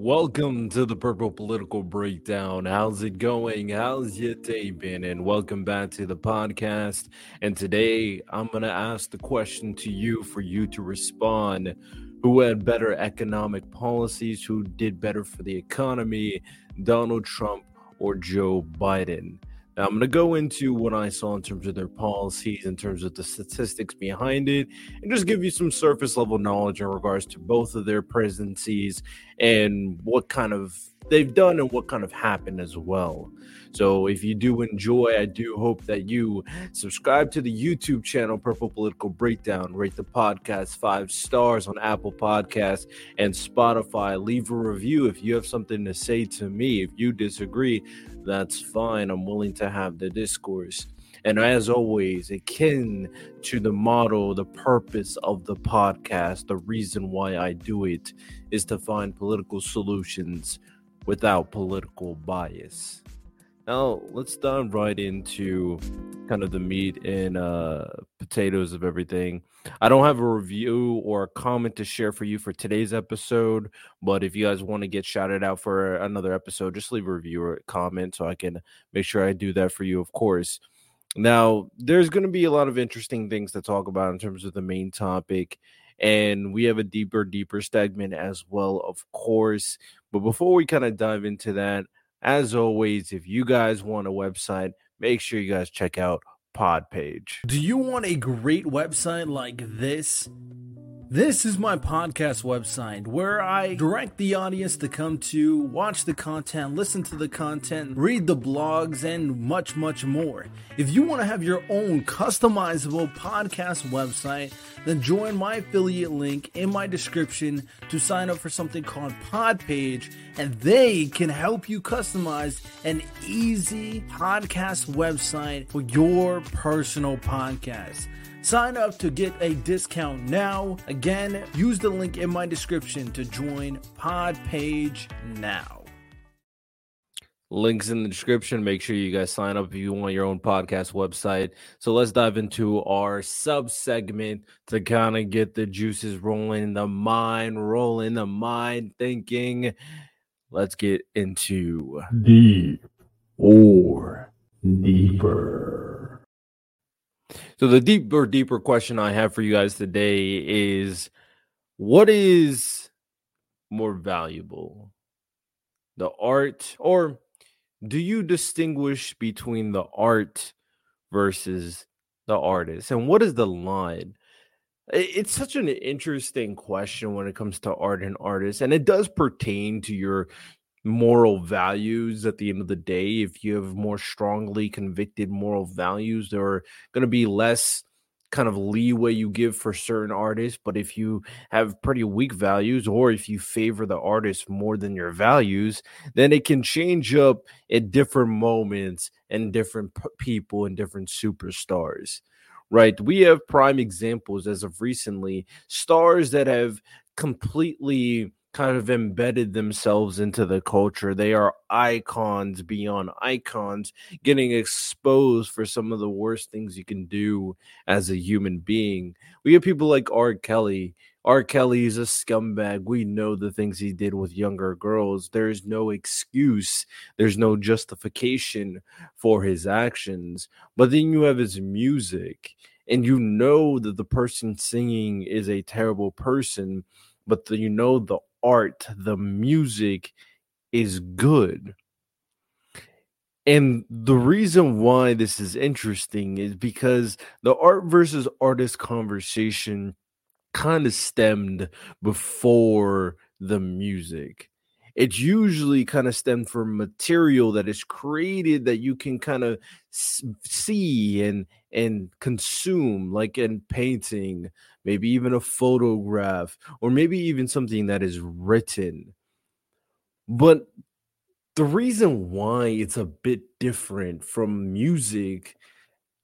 Welcome to the Purple Political Breakdown. How's it going? How's your day been? And welcome back to the podcast. And today I'm going to ask the question to you for you to respond. Who had better economic policies? Who did better for the economy? Donald Trump or Joe Biden? Now, I'm going to go into what I saw in terms of their policies, in terms of the statistics behind it, and just give you some surface level knowledge in regards to both of their presidencies and what kind of they've done and what kind of happened as well. So if you do enjoy, I do hope that you subscribe to the YouTube channel Purple Political Breakdown, rate the podcast five stars on Apple Podcasts and Spotify. Leave a review if you have something to say to me. If you disagree, that's fine. I'm willing to have the discourse. And as always, akin to the motto, the purpose of the podcast, the reason why I do it is to find political solutions without political bias. Now, let's dive right into kind of the meat and uh, potatoes of everything. I don't have a review or a comment to share for you for today's episode, but if you guys want to get shouted out for another episode, just leave a review or a comment so I can make sure I do that for you, of course. Now, there's going to be a lot of interesting things to talk about in terms of the main topic, and we have a deeper, deeper segment as well, of course. But before we kind of dive into that, as always, if you guys want a website, make sure you guys check out Podpage. Do you want a great website like this? This is my podcast website where I direct the audience to come to watch the content, listen to the content, read the blogs, and much, much more. If you want to have your own customizable podcast website, then join my affiliate link in my description to sign up for something called Podpage, and they can help you customize an easy podcast website for your personal podcast. Sign up to get a discount now. Again, use the link in my description to join Podpage now. Links in the description. Make sure you guys sign up if you want your own podcast website. So let's dive into our sub segment to kind of get the juices rolling, the mind rolling, the mind thinking. Let's get into deep or deeper. So the deeper, deeper question I have for you guys today is what is more valuable? The art, or do you distinguish between the art versus the artist? And what is the line? It's such an interesting question when it comes to art and artists, and it does pertain to your moral values at the end of the day. If you have more strongly convicted moral values, there are going to be less kind of leeway you give for certain artists. But if you have pretty weak values, or if you favor the artist more than your values, then it can change up at different moments and different p- people and different superstars. Right. We have prime examples as of recently, stars that have completely kind of embedded themselves into the culture. They are icons beyond icons, getting exposed for some of the worst things you can do as a human being. We have people like R. Kelly. R. Kelly is a scumbag. We know the things he did with younger girls. There's no excuse, there's no justification for his actions. But then you have his music, and you know that the person singing is a terrible person but the, you know the art, the music is good. And the reason why this is interesting is because the art versus artist conversation kind of stemmed before the music. It's usually kind of stemmed from material that is created that you can kind of see and and consume, like in painting, maybe even a photograph, or maybe even something that is written. But the reason why it's a bit different from music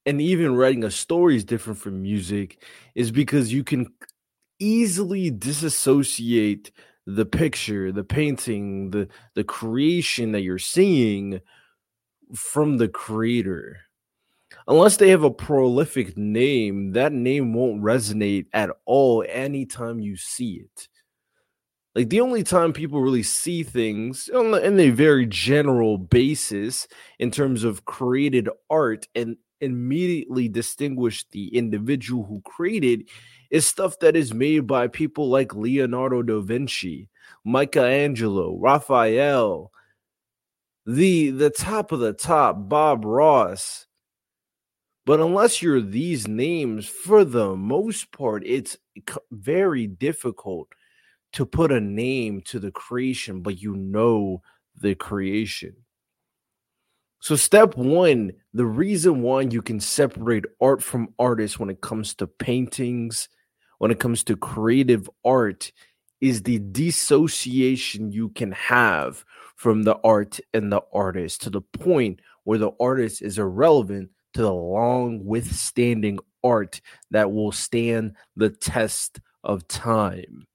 and even writing a story is different from music is because you can easily disassociate the picture, the painting, the the creation that you're seeing from the creator unless they have a prolific name, that name won't resonate at all anytime you see it. Like the only time people really see things in a very general basis in terms of created art and immediately distinguish the individual who created is stuff that is made by people like Leonardo da Vinci, Michelangelo, Raphael, the the top of the top, Bob Ross. But unless you're these names, for the most part, it's very difficult to put a name to the creation, but you know the creation. So, step one the reason why you can separate art from artists when it comes to paintings, when it comes to creative art, is the dissociation you can have from the art and the artist to the point where the artist is irrelevant to the long withstanding art that will stand the test of time.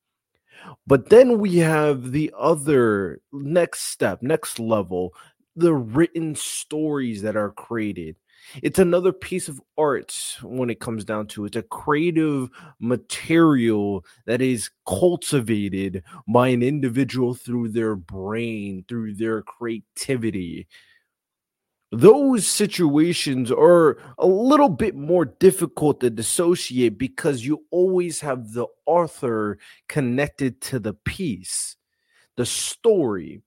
But then we have the other next step, next level, the written stories that are created. It's another piece of art when it comes down to it. It's a creative material that is cultivated by an individual through their brain, through their creativity those situations are a little bit more difficult to dissociate because you always have the author connected to the piece, the story.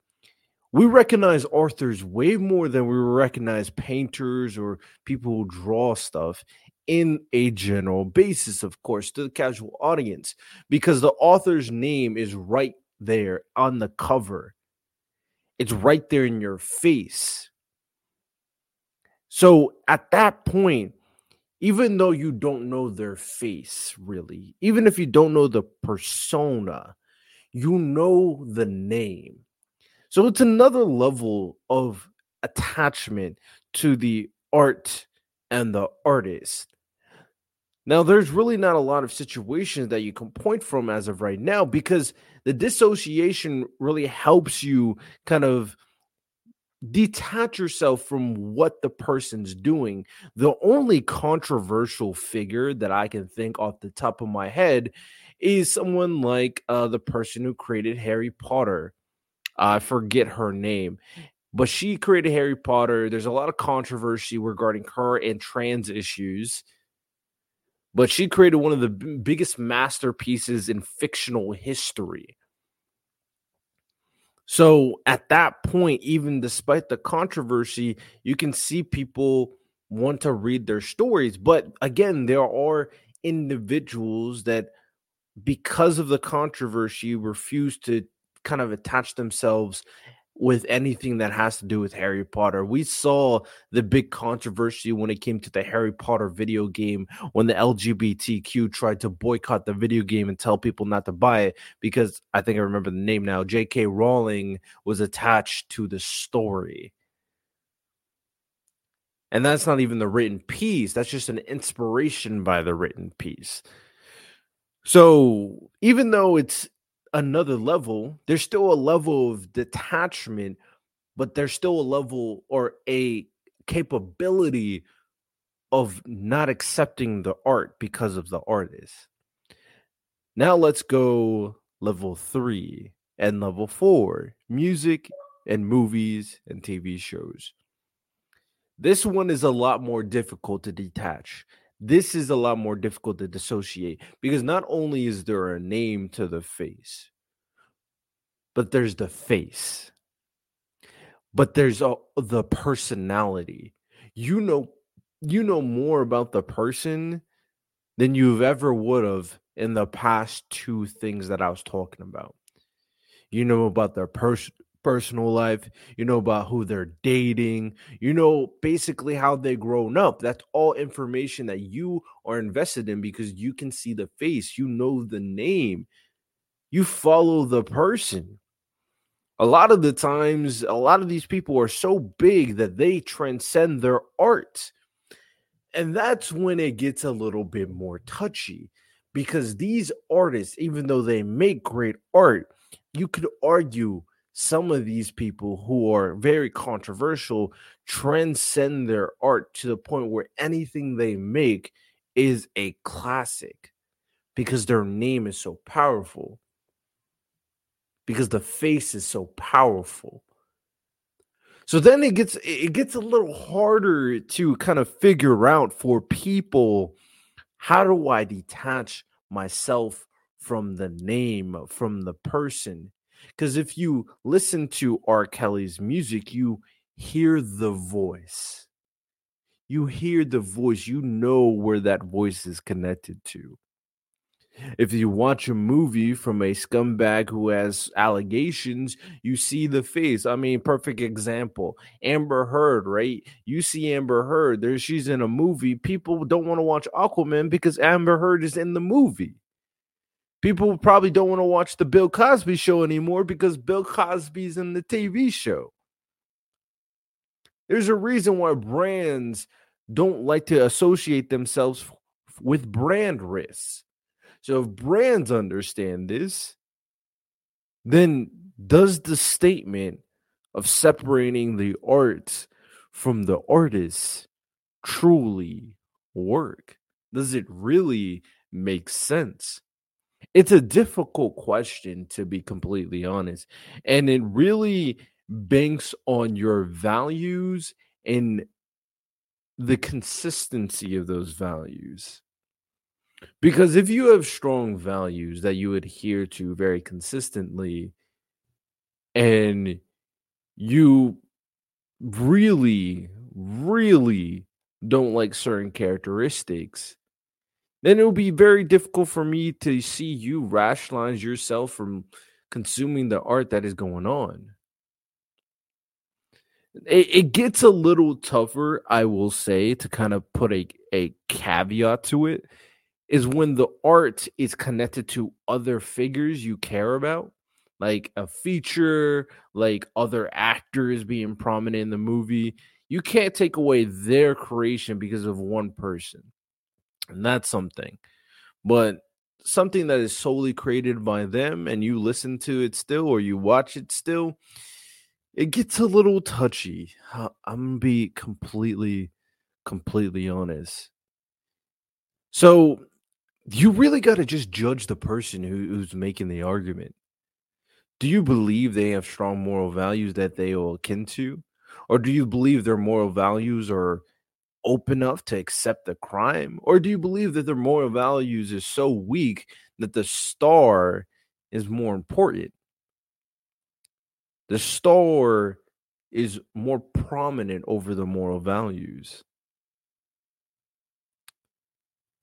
We recognize authors way more than we recognize painters or people who draw stuff in a general basis, of course, to the casual audience, because the author's name is right there on the cover. It's right there in your face so at that point, even though you don't know their face really, even if you don't know the persona, you know the name. So it's another level of attachment to the art and the artist. Now, there's really not a lot of situations that you can point from as of right now because the dissociation really helps you kind of detach yourself from what the person's doing. The only controversial figure that I can think off the top of my head is someone like uh, the person who created Harry Potter. I forget her name, but she created Harry Potter. There's a lot of controversy regarding her and trans issues. But she created one of the b- biggest masterpieces in fictional history. So at that point, even despite the controversy, you can see people want to read their stories. But again, there are individuals that, because of the controversy, refuse to kind of attach themselves with anything that has to do with Harry Potter. We saw the big controversy when it came to the Harry Potter video game when the LGBTQ tried to boycott the video game and tell people not to buy it because I think I remember the name now. J.K. Rowling was attached to the story. And that's not even the written piece, that's just an inspiration by the written piece. So, even though it's another level. There's still a level of detachment, but there's still a level or a capability of not accepting the art because of the artist. Now let's go level three and level four music and movies and TV shows. This one is a lot more difficult to detach. This is a lot more difficult to dissociate because not only is there a name to the face, but there's the face, but there's a, the personality. You know, you know more about the person than you've ever would have in the past two things that I was talking about. You know about their person personal life, you know about who they're dating, you know basically how they grown up. That's all information that you are invested in because you can see the face, you know the name, you follow the person. A lot of the times, a lot of these people are so big that they transcend their art. And that's when it gets a little bit more touchy because these artists, even though they make great art, you could argue some of these people who are very controversial transcend their art to the point where anything they make is a classic because their name is so powerful. because the face is so powerful. So then it gets it gets a little harder to kind of figure out for people how do I detach myself from the name, from the person? Because if you listen to R. Kelly's music, you hear the voice. You hear the voice, you know where that voice is connected to. If you watch a movie from a scumbag who has allegations, you see the face. I mean, perfect example. Amber Heard, right? You see Amber Heard, there she's in a movie. People don't want to watch Aquaman because Amber Heard is in the movie. People probably don't want to watch the Bill Cosby show anymore because Bill Cosby's in the TV show. There's a reason why brands don't like to associate themselves with brand risks. So if brands understand this, then does the statement of separating the art from the artist truly work? Does it really make sense? It's a difficult question to be completely honest. And it really banks on your values and the consistency of those values. Because if you have strong values that you adhere to very consistently and you really, really don't like certain characteristics, then it will be very difficult for me to see you rationalize yourself from consuming the art that is going on. It, it gets a little tougher, I will say, to kind of put a, a caveat to it, is when the art is connected to other figures you care about, like a feature, like other actors being prominent in the movie. You can't take away their creation because of one person and that's something. But something that is solely created by them and you listen to it still or you watch it still, it gets a little touchy. Uh, I'm gonna be completely, completely honest. So you really got to just judge the person who, who's making the argument. Do you believe they have strong moral values that they are akin to? Or do you believe their moral values are open enough to accept the crime? Or do you believe that their moral values is so weak that the star is more important? The star is more prominent over the moral values.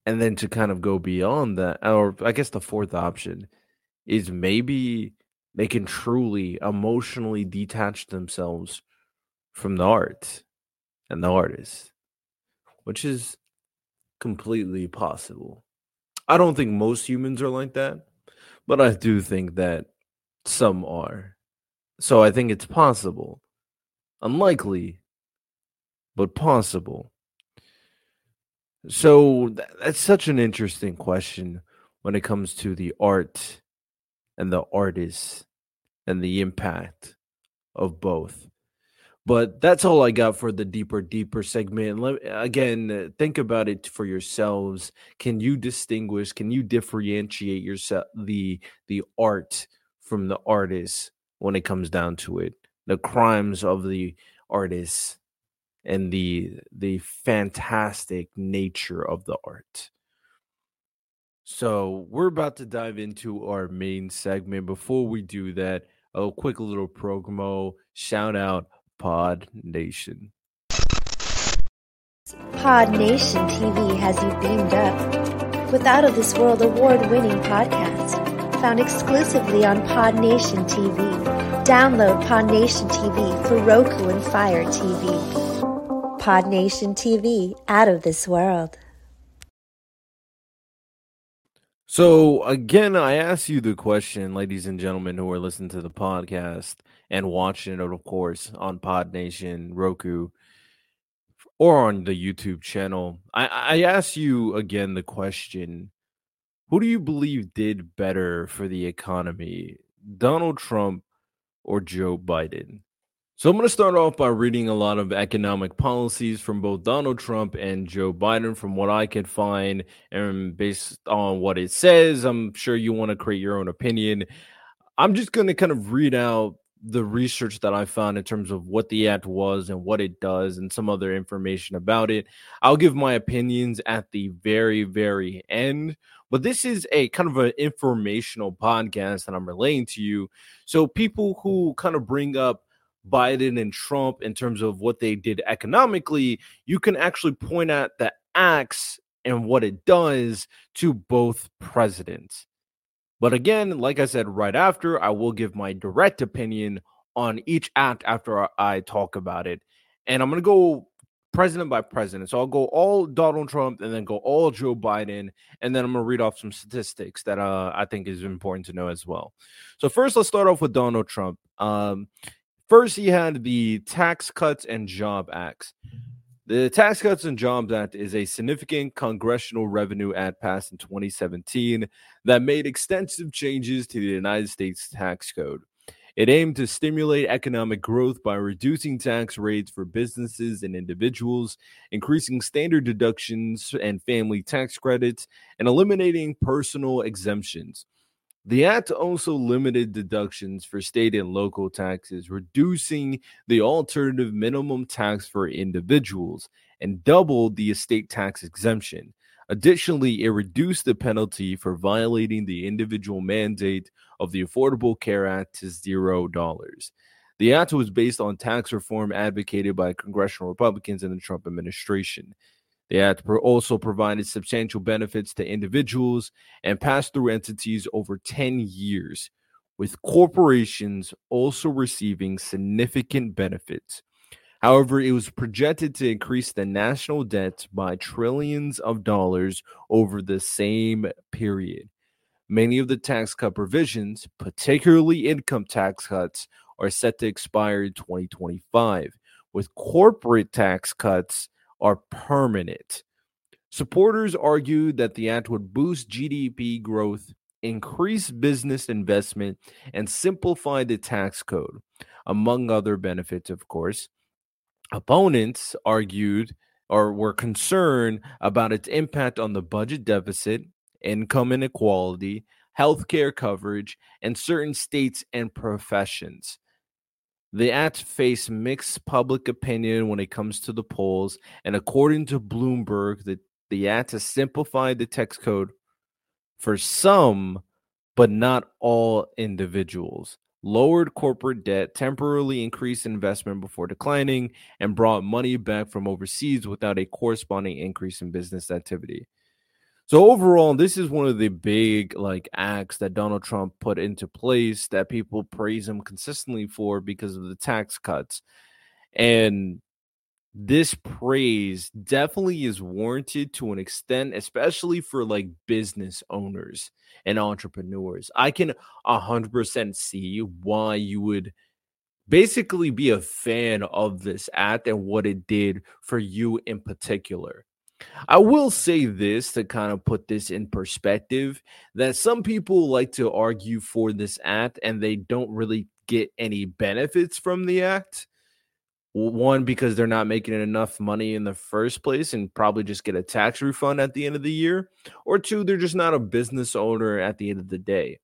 And then to kind of go beyond that, or I guess the fourth option is maybe they can truly emotionally detach themselves from the art and the artist which is completely possible. I don't think most humans are like that, but I do think that some are. So I think it's possible. Unlikely, but possible. So that's such an interesting question when it comes to the art and the artist and the impact of both. But that's all I got for the deeper, deeper segment. Let, again, think about it for yourselves. Can you distinguish? Can you differentiate yourself the the art from the artist when it comes down to it? The crimes of the artist and the the fantastic nature of the art. So we're about to dive into our main segment. Before we do that, a quick little promo shout out Pod Nation. Pod Nation TV has you beamed up with Out of This World award winning podcast found exclusively on Pod Nation TV. Download Pod Nation TV for Roku and Fire TV. Pod Nation TV, out of this world. So again, I ask you the question, ladies and gentlemen who are listening to the podcast and watching it, of course, on Pod Nation, Roku, or on the YouTube channel. I, I ask you again the question: Who do you believe did better for the economy, Donald Trump or Joe Biden? So I'm going to start off by reading a lot of economic policies from both Donald Trump and Joe Biden from what I could find and based on what it says, I'm sure you want to create your own opinion. I'm just going to kind of read out the research that I found in terms of what the act was and what it does and some other information about it. I'll give my opinions at the very, very end. But this is a kind of an informational podcast that I'm relaying to you. So people who kind of bring up Biden and Trump in terms of what they did economically, you can actually point at the acts and what it does to both presidents. But again, like I said right after, I will give my direct opinion on each act after I talk about it. And I'm going to go president by president. So I'll go all Donald Trump and then go all Joe Biden. And then I'm going to read off some statistics that uh, I think is important to know as well. So, first, let's start off with Donald Trump. Um, first, he had the Tax Cuts and Job Acts. The Tax Cuts and Jobs Act is a significant congressional revenue act passed in 2017 that made extensive changes to the United States tax code. It aimed to stimulate economic growth by reducing tax rates for businesses and individuals, increasing standard deductions and family tax credits, and eliminating personal exemptions. The act also limited deductions for state and local taxes, reducing the alternative minimum tax for individuals, and doubled the estate tax exemption. Additionally, it reduced the penalty for violating the individual mandate of the Affordable Care Act to zero dollars. The act was based on tax reform advocated by congressional Republicans in the Trump administration. The act also provided substantial benefits to individuals and pass through entities over 10 years, with corporations also receiving significant benefits. However, it was projected to increase the national debt by trillions of dollars over the same period. Many of the tax cut provisions, particularly income tax cuts, are set to expire in 2025, with corporate tax cuts are permanent. Supporters argued that the act would boost GDP growth, increase business investment, and simplify the tax code, among other benefits, of course. Opponents argued or were concerned about its impact on the budget deficit, income inequality, healthcare coverage, and certain states and professions. The act faced mixed public opinion when it comes to the polls, and according to Bloomberg, the, the act has simplified the tax code for some, but not all individuals, lowered corporate debt, temporarily increased investment before declining, and brought money back from overseas without a corresponding increase in business activity. So overall, this is one of the big like acts that Donald Trump put into place that people praise him consistently for because of the tax cuts. And this praise definitely is warranted to an extent, especially for like business owners and entrepreneurs. I can 100% see why you would basically be a fan of this act and what it did for you in particular. I will say this to kind of put this in perspective that some people like to argue for this act and they don't really get any benefits from the act. One, because they're not making enough money in the first place and probably just get a tax refund at the end of the year. Or two, they're just not a business owner at the end of the day.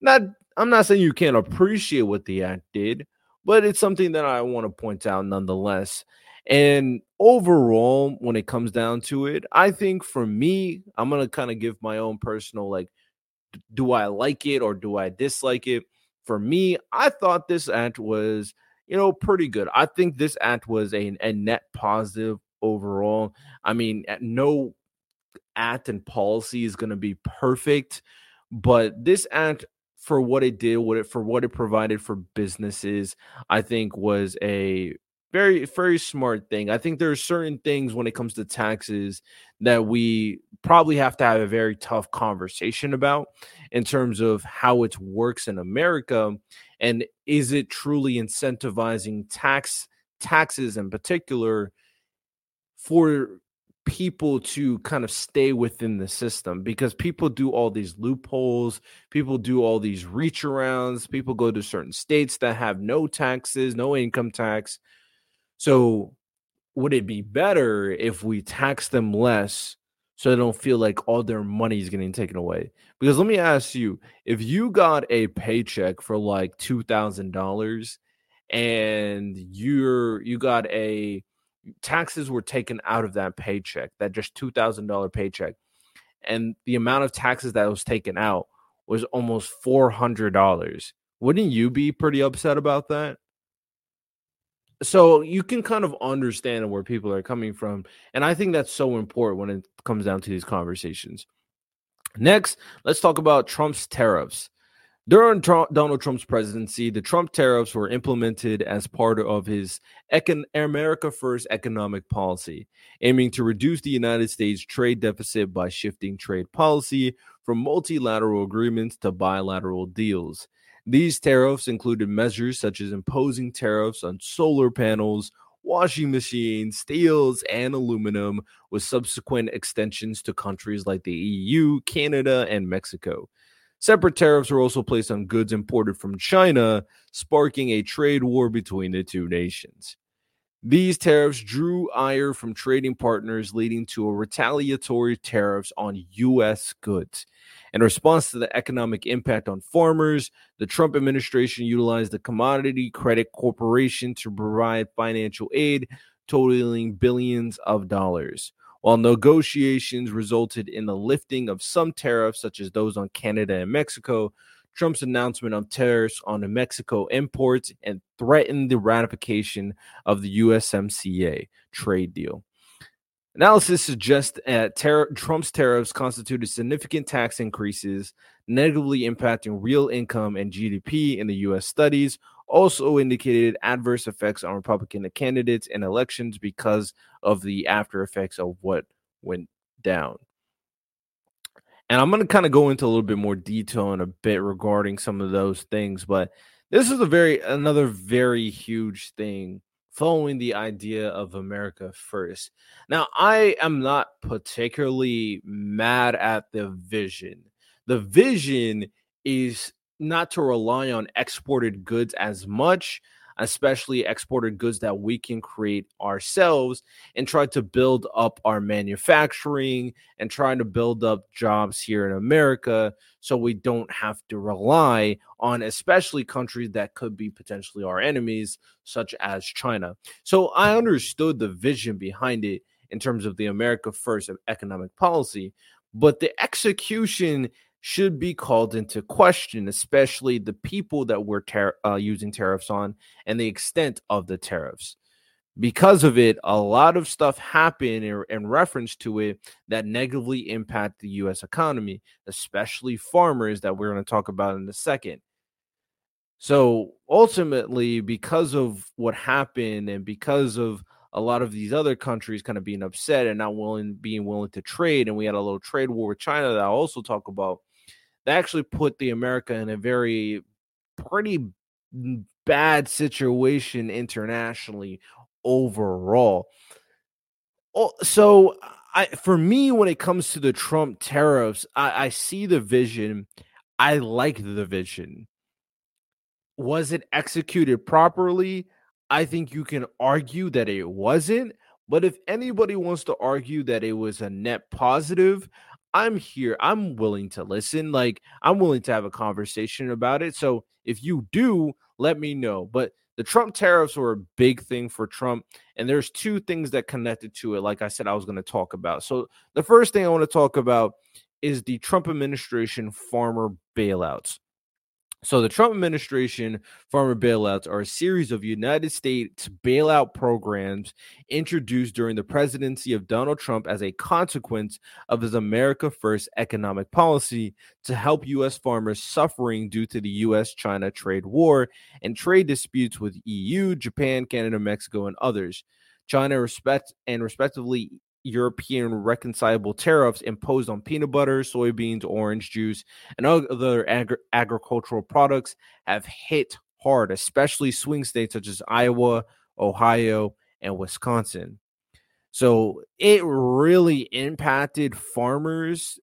Not, I'm not saying you can't appreciate what the act did, but it's something that I want to point out nonetheless. And overall, when it comes down to it, I think for me, I'm gonna kind of give my own personal like, do I like it or do I dislike it? For me, I thought this act was, you know, pretty good. I think this act was a, a net positive overall. I mean, no act and policy is going to be perfect, but this act for what it did, what it for what it provided for businesses, I think was a very very smart thing. I think there are certain things when it comes to taxes that we probably have to have a very tough conversation about in terms of how it works in America and is it truly incentivizing tax taxes in particular for people to kind of stay within the system because people do all these loopholes, people do all these reach arounds, people go to certain states that have no taxes, no income tax so would it be better if we tax them less so they don't feel like all their money is getting taken away. Because let me ask you, if you got a paycheck for like two thousand dollars and you're you got a taxes were taken out of that paycheck, that just two thousand dollar paycheck, and the amount of taxes that was taken out was almost four hundred dollars. Wouldn't you be pretty upset about that? So you can kind of understand where people are coming from and i think that's so important when it comes down to these conversations. Next let's talk about trump's tariffs. During donald trump's presidency the trump tariffs were implemented as part of his econ- america first economic policy aiming to reduce the united states trade deficit by shifting trade policy from multilateral agreements to bilateral deals these tariffs included measures such as imposing tariffs on solar panels, washing machines, steels, and aluminum, with subsequent extensions to countries like the EU, Canada, and Mexico. Separate tariffs were also placed on goods imported from China, sparking a trade war between the two nations. These tariffs drew ire from trading partners, leading to retaliatory tariffs on U.S. goods. In response to the economic impact on farmers, the Trump administration utilized the Commodity Credit Corporation to provide financial aid totaling billions of dollars. While negotiations resulted in the lifting of some tariffs, such as those on Canada and Mexico, Trump's announcement of tariffs on Mexico imports and threatened the ratification of the USMCA trade deal. Analysis suggests that ter- Trump's tariffs constituted significant tax increases, negatively impacting real income and GDP in the U.S. Studies also indicated adverse effects on Republican candidates and elections because of the after effects of what went down. And I'm going to kind of go into a little bit more detail in a bit regarding some of those things, but this is a very another very huge thing following the idea of America first. Now, I am not particularly mad at the vision. The vision is not to rely on exported goods as much, especially exported goods that we can create ourselves and try to build up our manufacturing and trying to build up jobs here in America so we don't have to rely on especially countries that could be potentially our enemies such as China. So I understood the vision behind it in terms of the America first economic policy, but the execution should be called into question, especially the people that we're uh, using tariffs on and the extent of the tariffs. Because of it, a lot of stuff happened in, in reference to it that negatively impact the U.S. economy, especially farmers that we're going to talk about in a second. So ultimately, because of what happened and because of a lot of these other countries kind of being upset and not willing being willing to trade and we had a little trade war with China that I'll also talk about they actually put the America in a very pretty bad situation internationally overall. Oh, so I for me when it comes to the Trump tariffs, I, I see the vision. I like the vision. Was it executed properly? I think you can argue that it wasn't. But if anybody wants to argue that it was a net positive, I'm here. I'm willing to listen. Like, I'm willing to have a conversation about it. So if you do, let me know. But the Trump tariffs were a big thing for Trump. And there's two things that connected to it. Like I said, I was going to talk about. So the first thing I want to talk about is the Trump administration farmer bailouts. So, the Trump administration farmer bailouts are a series of United States bailout programs introduced during the presidency of Donald Trump as a consequence of his America First economic policy to help U.S. farmers suffering due to the U.S. China trade war and trade disputes with EU, Japan, Canada, Mexico, and others. China respect and respectively European reconcilable tariffs imposed on peanut butter, soybeans, orange juice, and other agri- agricultural products have hit hard, especially swing states such as Iowa, Ohio, and Wisconsin. So it really impacted farmers,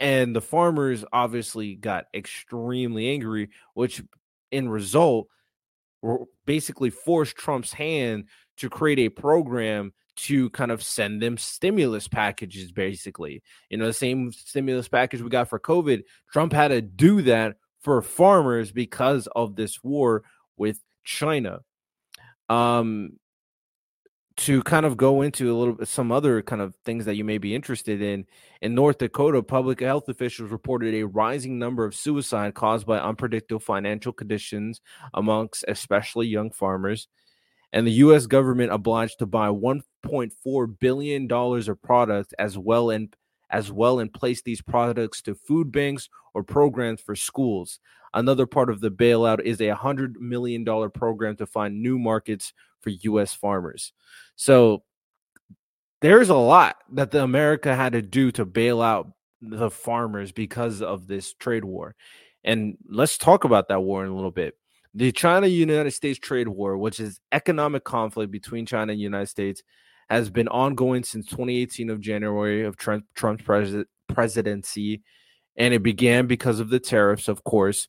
and the farmers obviously got extremely angry, which in result basically forced Trump's hand to create a program to kind of send them stimulus packages, basically. You know, the same stimulus package we got for COVID. Trump had to do that for farmers because of this war with China. Um, to kind of go into a little bit some other kind of things that you may be interested in in north dakota public health officials reported a rising number of suicide caused by unpredictable financial conditions amongst especially young farmers and the us government obliged to buy 1.4 billion dollars of products as well and as well and place these products to food banks or programs for schools another part of the bailout is a 100 million dollar program to find new markets for US farmers so there's a lot that the America had to do to bail out the farmers because of this trade war. And let's talk about that war in a little bit. The China United States trade war, which is economic conflict between China and the United States, has been ongoing since 2018 of January of Trump, Trump's pres- presidency. And it began because of the tariffs, of course.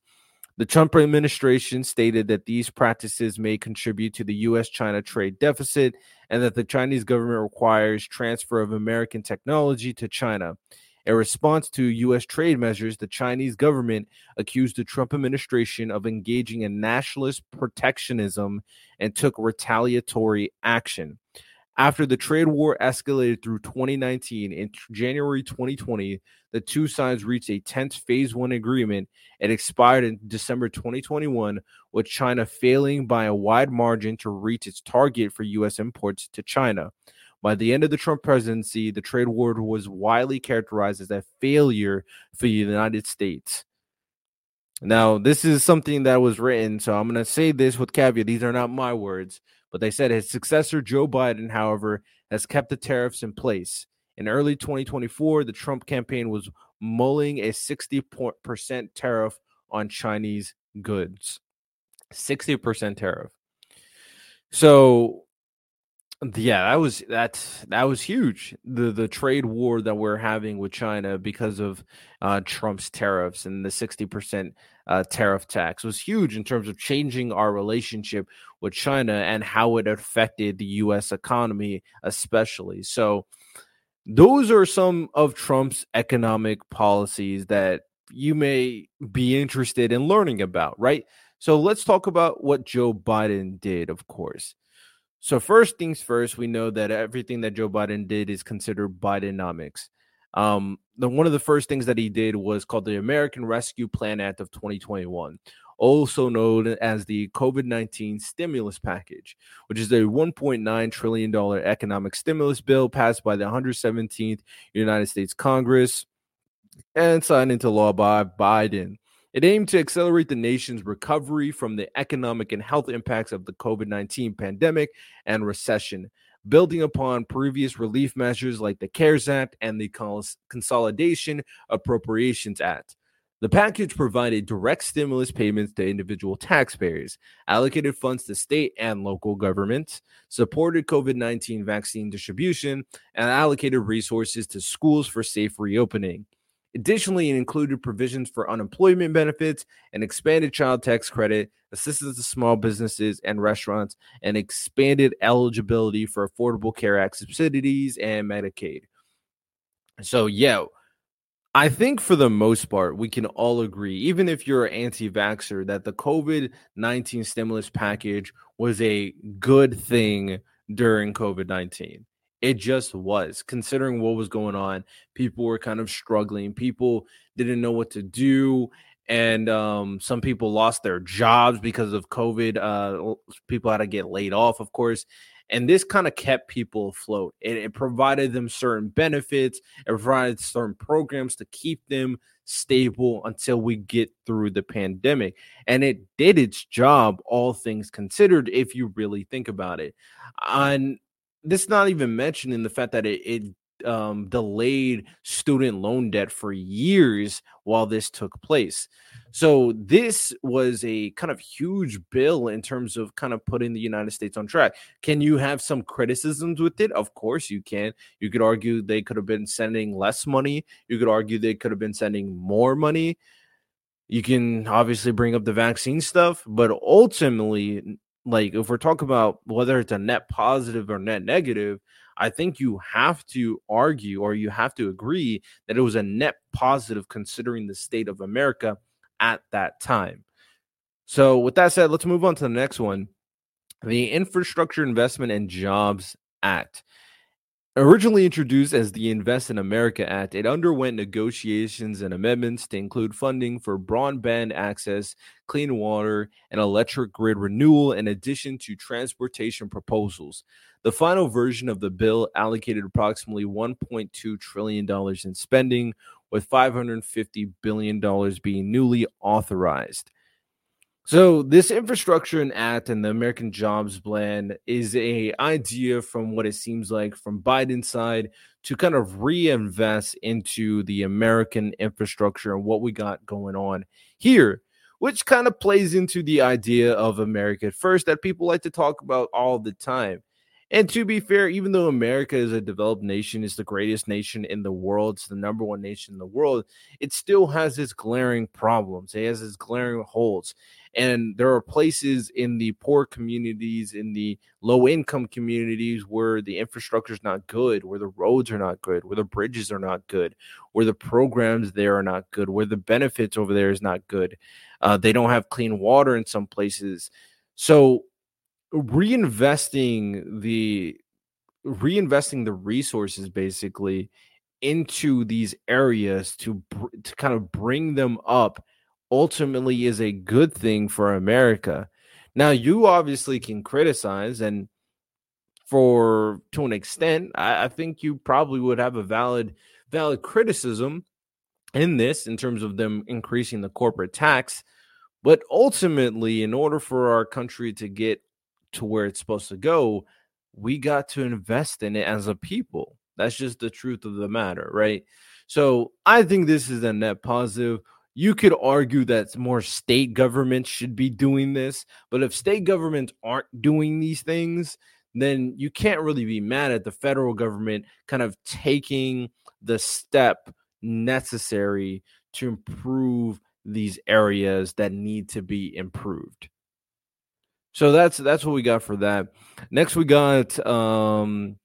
The Trump administration stated that these practices may contribute to the US China trade deficit and that the Chinese government requires transfer of American technology to China. In response to U.S. trade measures, the Chinese government accused the Trump administration of engaging in nationalist protectionism and took retaliatory action. After the trade war escalated through 2019, in January 2020, the two sides reached a tense phase one agreement. It expired in December 2021, with China failing by a wide margin to reach its target for U.S. imports to China. By the end of the Trump presidency, the trade war was widely characterized as a failure for the United States. Now, this is something that was written, so I'm going to say this with caveat. These are not my words. But they said his successor, Joe Biden, however, has kept the tariffs in place. In early 2024, the Trump campaign was mulling a 60% tariff on Chinese goods. 60% tariff. So yeah, that was that's that was huge. The the trade war that we're having with China because of uh, Trump's tariffs and the sixty percent uh, tariff tax was huge in terms of changing our relationship with China and how it affected the U.S. economy, especially. So, those are some of Trump's economic policies that you may be interested in learning about, right? So let's talk about what Joe Biden did, of course. So first things first, we know that everything that Joe Biden did is considered Bidenomics. Um, the one of the first things that he did was called the American Rescue Plan Act of 2021, also known as the COVID 19 stimulus package, which is a $1.9 trillion economic stimulus bill passed by the 117th United States Congress and signed into law by Biden. It aimed to accelerate the nation's recovery from the economic and health impacts of the COVID 19 pandemic and recession, building upon previous relief measures like the CARES Act and the Consolidation Appropriations Act. The package provided direct stimulus payments to individual taxpayers, allocated funds to state and local governments, supported COVID 19 vaccine distribution, and allocated resources to schools for safe reopening. Additionally, it included provisions for unemployment benefits, an expanded child tax credit, assistance to small businesses and restaurants, and expanded eligibility for Affordable Care Act subsidies and Medicaid. So, yeah, I think for the most part, we can all agree, even if you're an anti vaxxer, that the COVID 19 stimulus package was a good thing during COVID 19. It just was. Considering what was going on, people were kind of struggling. People didn't know what to do. And um, some people lost their jobs because of COVID. Uh, people had to get laid off, of course. And this kind of kept people afloat. It, it provided them certain benefits, it provided certain programs to keep them stable until we get through the pandemic. And it did its job, all things considered, if you really think about it. And this is not even mentioning the fact that it, it um, delayed student loan debt for years while this took place. So this was a kind of huge bill in terms of kind of putting the United States on track. Can you have some criticisms with it? Of course you can. You could argue they could have been sending less money. You could argue they could have been sending more money. You can obviously bring up the vaccine stuff, but ultimately like if we're talking about whether it's a net positive or net negative, I think you have to argue or you have to agree that it was a net positive considering the state of America at that time. So, with that said, let's move on to the next one the Infrastructure Investment and Jobs Act. Originally introduced as the Invest in America Act, it underwent negotiations and amendments to include funding for broadband access, clean water, and electric grid renewal, in addition to transportation proposals. The final version of the bill allocated approximately $1.2 trillion in spending, with $550 billion being newly authorized. So this infrastructure and act and the American Jobs Plan is a idea from what it seems like from Biden's side to kind of reinvest into the American infrastructure and what we got going on here, which kind of plays into the idea of America first that people like to talk about all the time. And to be fair, even though America is a developed nation, is the greatest nation in the world, it's the number one nation in the world, it still has its glaring problems. It has its glaring holes. And there are places in the poor communities, in the low income communities where the infrastructure is not good, where the roads are not good, where the bridges are not good, where the programs there are not good, where the benefits over there is not good. Uh, they don't have clean water in some places. So reinvesting the reinvesting the resources basically into these areas to to kind of bring them up ultimately is a good thing for America. Now you obviously can criticize and for to an extent I, I think you probably would have a valid valid criticism in this in terms of them increasing the corporate tax but ultimately in order for our country to get to where it's supposed to go, we got to invest in it as a people. That's just the truth of the matter, right? So I think this is a net positive. You could argue that more state governments should be doing this, but if state governments aren't doing these things, then you can't really be mad at the federal government kind of taking the step necessary to improve these areas that need to be improved. So that's that's what we got for that. Next, we got um,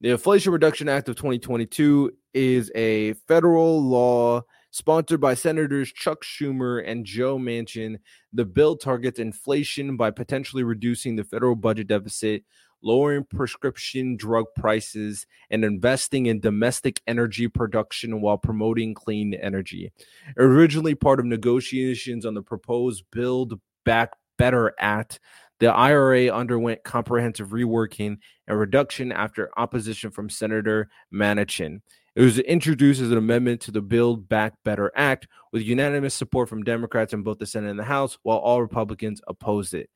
the Inflation Reduction Act of 2022 is a federal law sponsored by Senators Chuck Schumer and Joe Manchin. The bill targets inflation by potentially reducing the federal budget deficit, lowering prescription drug prices, and investing in domestic energy production while promoting clean energy. Originally part of negotiations on the proposed Build Back better Act, The IRA underwent comprehensive reworking and reduction after opposition from Senator Manchin. It was introduced as an amendment to the Build Back Better Act with unanimous support from Democrats in both the Senate and the House, while all Republicans opposed it.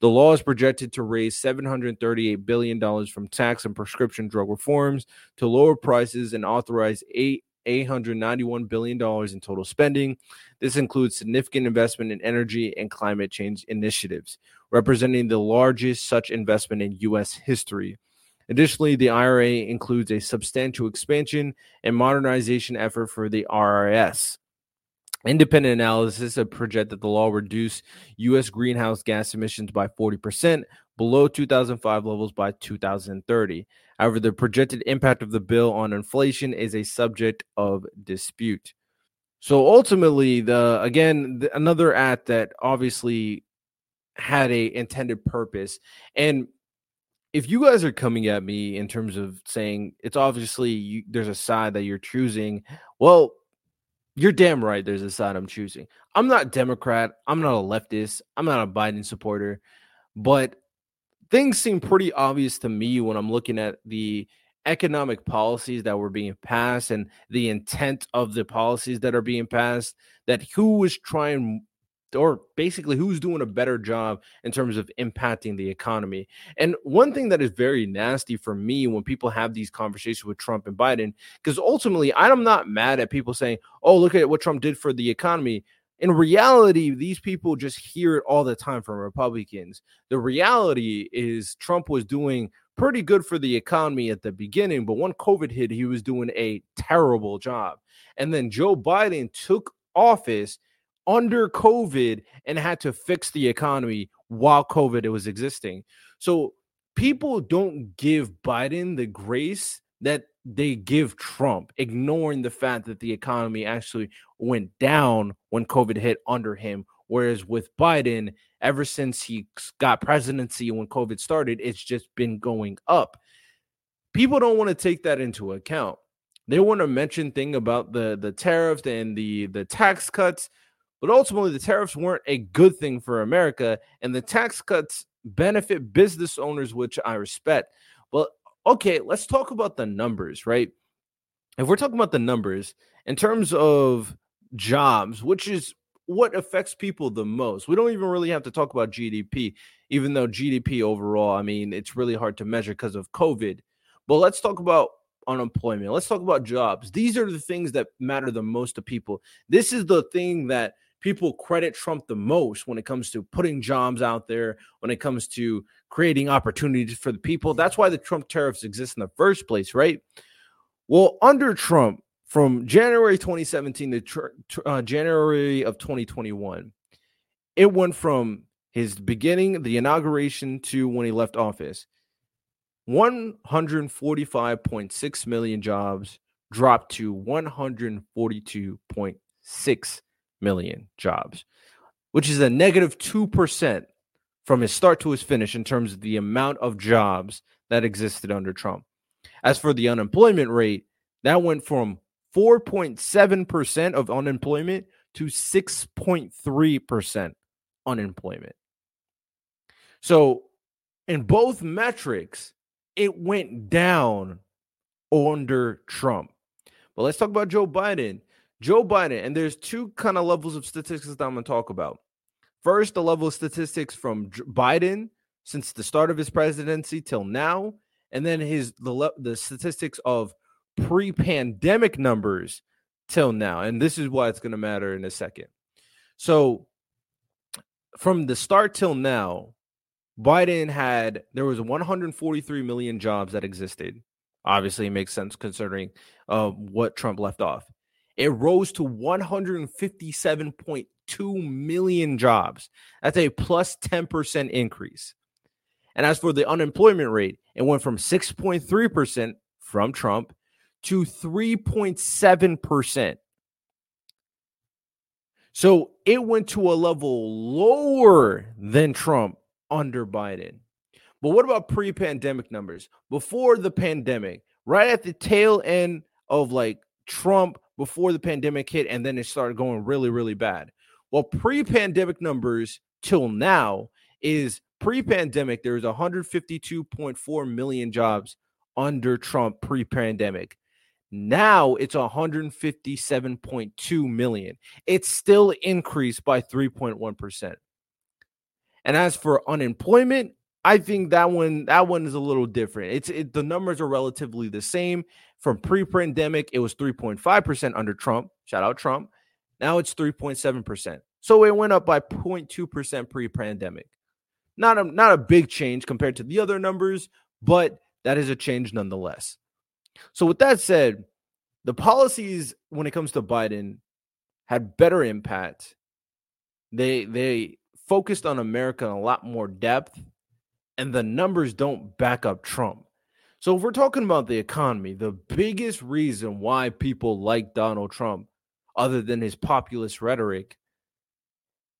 The law is projected to raise $738 billion from tax and prescription drug reforms to lower prices and authorize eight $891 billion in total spending. This includes significant investment in energy and climate change initiatives, representing the largest such investment in U.S. history. Additionally, the IRA includes a substantial expansion and modernization effort for the IRS. Independent analysis have projected that the law reduce U.S. greenhouse gas emissions by 40%, below 2005 levels by 2030. However, the projected impact of the bill on inflation is a subject of dispute. So ultimately, the again the, another act that obviously had a intended purpose, and if you guys are coming at me in terms of saying it's obviously you, there's a side that you're choosing, well, you're damn right. There's a side I'm choosing. I'm not Democrat. I'm not a leftist. I'm not a Biden supporter, but things seem pretty obvious to me when I'm looking at the economic policies that were being passed and the intent of the policies that are being passed that who was trying or basically who's doing a better job in terms of impacting the economy. And one thing that is very nasty for me when people have these conversations with Trump and Biden, because ultimately I'm not mad at people saying, oh, look at what Trump did for the economy in reality, these people just hear it all the time from Republicans. The reality is Trump was doing pretty good for the economy at the beginning, but when COVID hit, he was doing a terrible job. And then Joe Biden took office under COVID and had to fix the economy while COVID was existing. So people don't give Biden the grace that they give Trump, ignoring the fact that the economy actually went down when COVID hit under him. Whereas with Biden, ever since he got presidency when COVID started, it's just been going up. People don't want to take that into account. They want to mention thing about the the tariffs and the the tax cuts, but ultimately the tariffs weren't a good thing for America, and the tax cuts benefit business owners, which I respect. But okay, let's talk about the numbers, right? If we're talking about the numbers in terms of jobs, which is what affects people the most, we don't even really have to talk about GDP, even though GDP overall, I mean, it's really hard to measure because of COVID. But let's talk about unemployment. Let's talk about jobs. These are the things that matter the most to people. This is the thing that people credit Trump the most when it comes to putting jobs out there, when it comes to creating opportunities for the people. That's why the Trump tariffs exist in the first place, right? Well, under Trump, from January 2017 to uh, January of 2021, it went from his beginning, the inauguration, to when he left office. 145.6 million jobs dropped to 142.6 million jobs, which is a negative 2% from his start to his finish in terms of the amount of jobs that existed under Trump. As for the unemployment rate, that went from 4.7% of unemployment to 6.3% unemployment. So, in both metrics, it went down under Trump. But let's talk about Joe Biden. Joe Biden, and there's two kind of levels of statistics that I'm going to talk about. First, the level of statistics from Biden since the start of his presidency till now, and then his the the statistics of pre-pandemic numbers till now. And this is why it's going to matter in a second. So, from the start till now, Biden had there was 143 million jobs that existed. Obviously, it makes sense considering uh, what Trump left off. It rose to 157.2 million jobs. That's a plus 10% increase. And as for the unemployment rate, it went from 6.3% from Trump to 3.7%. So it went to a level lower than Trump under Biden. But what about pre pandemic numbers? Before the pandemic, right at the tail end of like Trump before the pandemic hit, and then it started going really, really bad. Well, pre pandemic numbers till now is pre pandemic, there's 152.4 million jobs under Trump pre pandemic. Now it's 157.2 million. It's still increased by 3.1%. And as for unemployment, I think that one that one is a little different. It's it, the numbers are relatively the same. From pre-pandemic, it was 3.5% under Trump. Shout out Trump. Now it's 3.7%. So it went up by 0.2% pre-pandemic. Not a not a big change compared to the other numbers, but that is a change nonetheless. So with that said, the policies when it comes to Biden had better impact. They they focused on America in a lot more depth, and the numbers don't back up Trump. So, if we're talking about the economy, the biggest reason why people like Donald Trump, other than his populist rhetoric,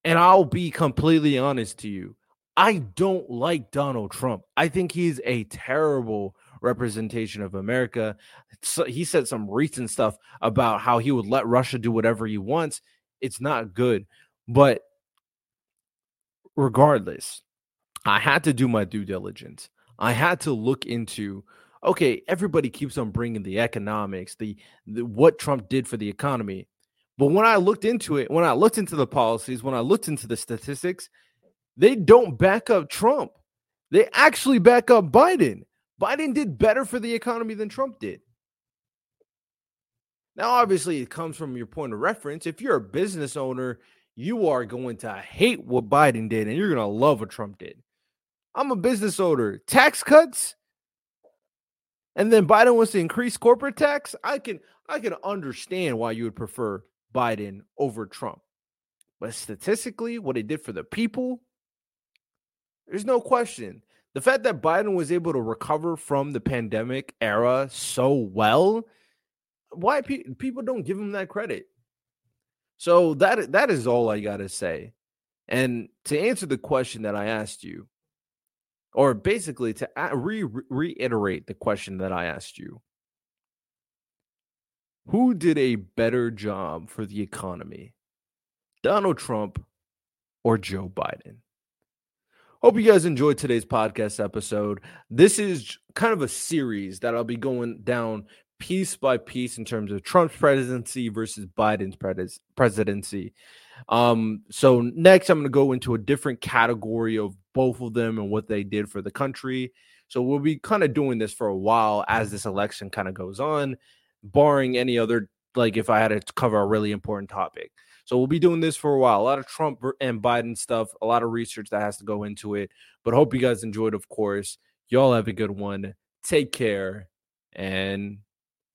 and I'll be completely honest to you, I don't like Donald Trump. I think he's a terrible representation of America. So he said some recent stuff about how he would let Russia do whatever he wants. It's not good. But regardless, I had to do my due diligence. I had to look into okay, everybody keeps on bringing the economics, the, the what Trump did for the economy. But when I looked into it, when I looked into the policies, when I looked into the statistics, they don't back up Trump. They actually back up Biden. Biden did better for the economy than Trump did. Now, obviously, it comes from your point of reference. If you're a business owner you are going to hate what Biden did and you're going to love what Trump did. I'm a business owner. Tax cuts and then Biden wants to increase corporate tax. I can I can understand why you would prefer Biden over Trump. But statistically, what it did for the people, there's no question. The fact that Biden was able to recover from the pandemic era so well, why pe- people don't give him that credit? So that that is all I got to say. And to answer the question that I asked you, or basically to re- reiterate the question that I asked you, who did a better job for the economy, Donald Trump or Joe Biden? Hope you guys enjoyed today's podcast episode. This is kind of a series that I'll be going down piece by piece in terms of Trump's presidency versus Biden's pres- presidency. Um, so next, I'm going to go into a different category of both of them and what they did for the country. So we'll be kind of doing this for a while as this election kind of goes on, barring any other like if I had to cover a really important topic. So we'll be doing this for a while. A lot of Trump and Biden stuff, a lot of research that has to go into it. But hope you guys enjoyed, of course. Y'all have a good one. Take care and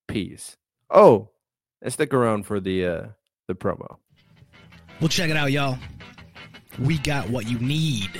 peace. Oh, and stick around for the uh the promo. Well, check it out, y'all. We got what you need.